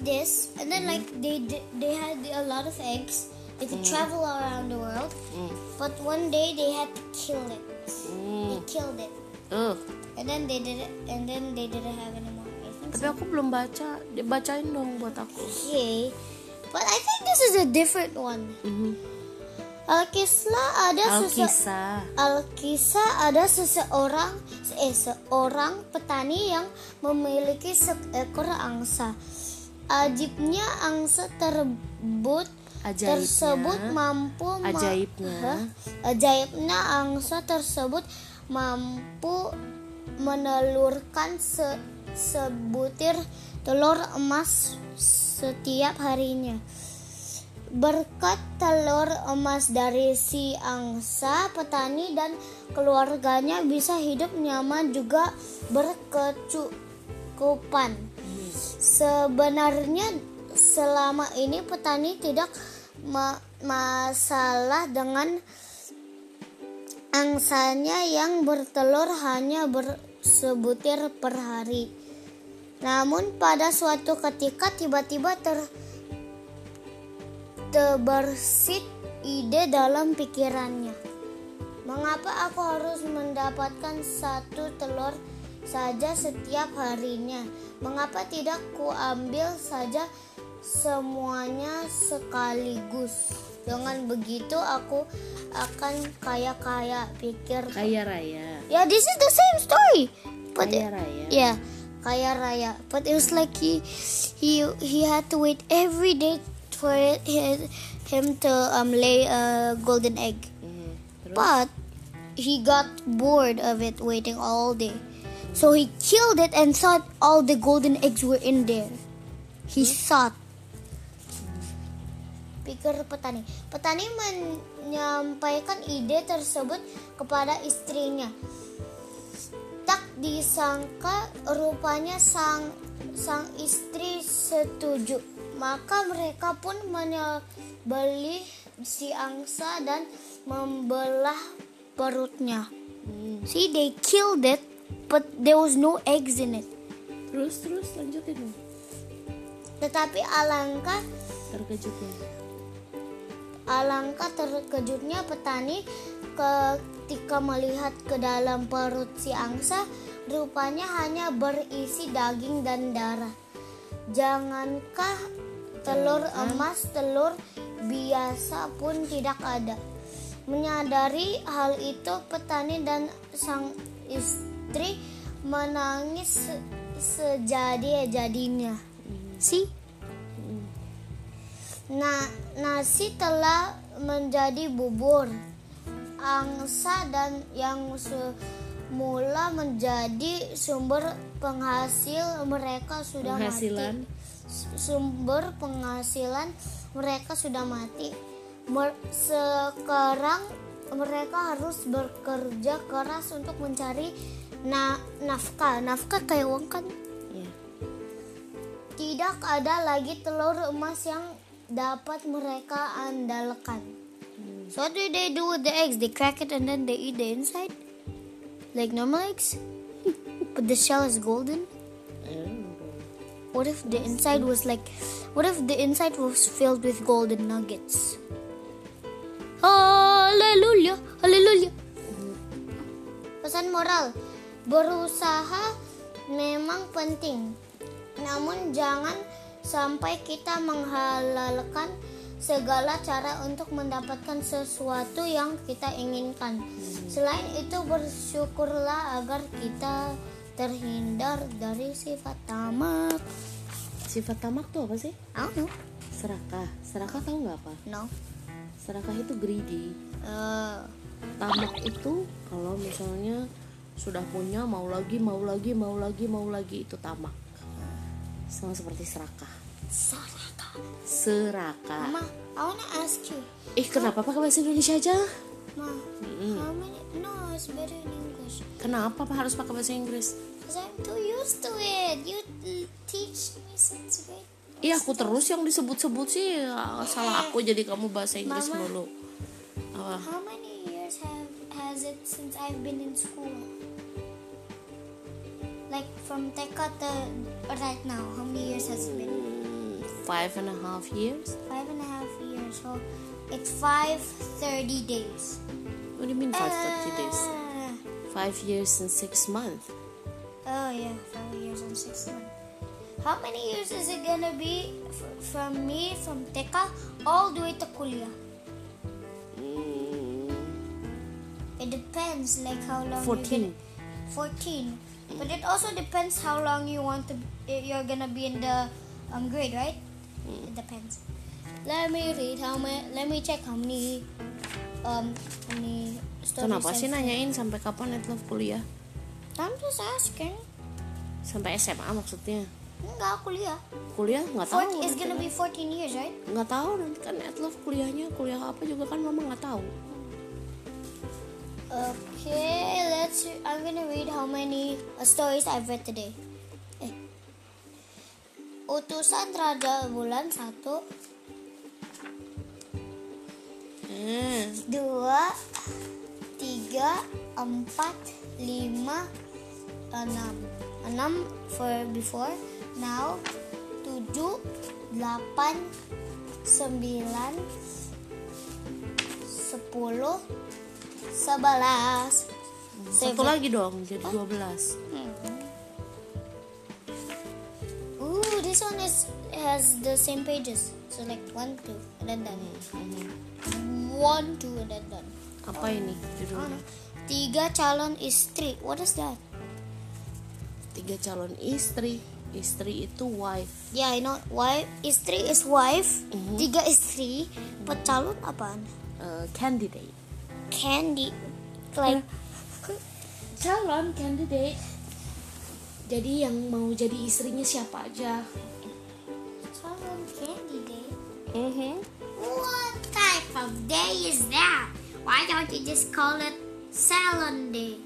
this, and then like they they had a lot of eggs. They could travel around the world, Hmm. but one day they had to kill it. They Hmm. killed it, Eh, and then they didn't, and then they didn't have any more. I think tapi aku belum baca. Dibacain dong buat aku. Okay, but I think this is a different one. Mhm. Alkisah ada sese- Alkisah. Alkisah ada seseorang eh seorang petani yang memiliki seekor angsa. Ajibnya angsa terbut Ajaibnya. tersebut mampu ma- Ajaibnya. Hah? ajaibnya angsa tersebut mampu menelurkan se- sebutir telur emas setiap harinya. Berkat telur emas dari si angsa, petani dan keluarganya bisa hidup nyaman juga berkecukupan. Sebenarnya selama ini petani tidak ma- masalah dengan angsanya yang bertelur hanya bersebutir per hari. Namun pada suatu ketika tiba-tiba ter terbersit ide dalam pikirannya. Mengapa aku harus mendapatkan satu telur saja setiap harinya? Mengapa tidak ku ambil saja semuanya sekaligus? Dengan begitu aku akan kaya-kaya pikir. Kaya raya. Yeah, this is the same story. But Kaya raya. yeah, kaya raya. But it was like he he he had to wait every day for his, him to um lay a golden egg. Mhm. Terus? But he got bored of it waiting all day. So he killed it and thought all the golden eggs were in there. He thought. Pikir petani. Petani menyampaikan ide tersebut kepada istrinya. Tak disangka rupanya sang sang istri setuju. Maka mereka pun menyembelih si angsa dan membelah perutnya. Hmm. See, they killed it, but there was no eggs in it. Terus terus lanjutin. Tetapi alangkah Terkejutnya. alangkah terkejutnya petani ketika melihat ke dalam perut si angsa, rupanya hanya berisi daging dan darah. Jangankah telur emas, telur biasa pun tidak ada. Menyadari hal itu, petani dan sang istri menangis se- sejadi-jadinya. See? Nah, nasi telah menjadi bubur. Angsa dan yang semula menjadi sumber penghasil mereka sudah Penghasilan. mati. Sumber penghasilan mereka sudah mati. Mer- sekarang mereka harus bekerja keras untuk mencari na- nafkah. Nafkah kayak uang kan? Iya. Tidak ada lagi telur emas yang dapat mereka andalkan. So what do they do with the eggs? They crack it and then they eat the inside? Like normal eggs? but the shell is golden? What if the inside was like what if the inside was filled with golden nuggets? Hallelujah, hallelujah. Pesan moral, berusaha memang penting. Namun jangan sampai kita menghalalkan segala cara untuk mendapatkan sesuatu yang kita inginkan. Selain itu bersyukurlah agar kita terhindar dari sifat tamak. Sifat tamak tuh apa sih? I don't know. Serakah. Serakah tahu nggak apa? No. Serakah itu greedy. Uh, Tamak itu kalau misalnya sudah punya mau lagi mau lagi mau lagi mau lagi itu tamak. Sama seperti serakah. Saraka. Serakah. Mama, I wanna ask you. Ih kenapa pakai bahasa Indonesia aja? Ma, Mm-mm. how many? No, it's better in English. Kenapa Pak harus pakai bahasa Inggris? Cause I'm too used to it. You uh, teach me since grade. Iya aku terus yang disebut-sebut sih ya, salah aku jadi kamu bahasa Inggris Mama. mulu. Apa? How many years have has it since I've been in school? Like from to right now, how many years has it been? Five and a half years. Five and a half years. So it's five thirty days. What do you mean five thirty days? Ah. Five years and six months. Oh yeah, five years and six months. How many years is it gonna be f- from me from Teka all the way to Kulia? Mm, It depends, like how long. Fourteen. You're gonna, Fourteen. But it also depends how long you want to. You're gonna be in the um, grade, right? It depends. Let me read how many. Let me check how many. Um, how many stories. Kenapa sih nanyain sampai kapan Etlove kuliah? I'm just asking. Sampai SMA maksudnya? Enggak kuliah. Kuliah nggak tahu. It's gonna be 14 years, right? nggak tahu nanti kan Etlove kuliahnya kuliah apa juga kan mama nggak tahu. Okay, let's. I'm gonna read how many uh, stories I've read today. Eh. Utusan Raja Bulan satu, Eh, dua, tiga, empat, lima, enam. Enam for before. Now, tujuh, delapan, sembilan, sepuluh, sebelas. satu lagi dong jadi 12 Ooh, this one is has the same pages. So like one, two, and then done. One, two, and then done. Apa ini Oh, judulnya? no. Tiga calon istri. What is that? Tiga calon istri. Istri itu wife. Yeah, I know. Wife, istri is wife. Mhm. Tiga istri. But calon apaan? Eh, candidate. Candy. Like Calon candidate. Jadi yang mau jadi istrinya siapa aja? calon candidate. Mhm. What type of day is that? Why don't you just call it salon day?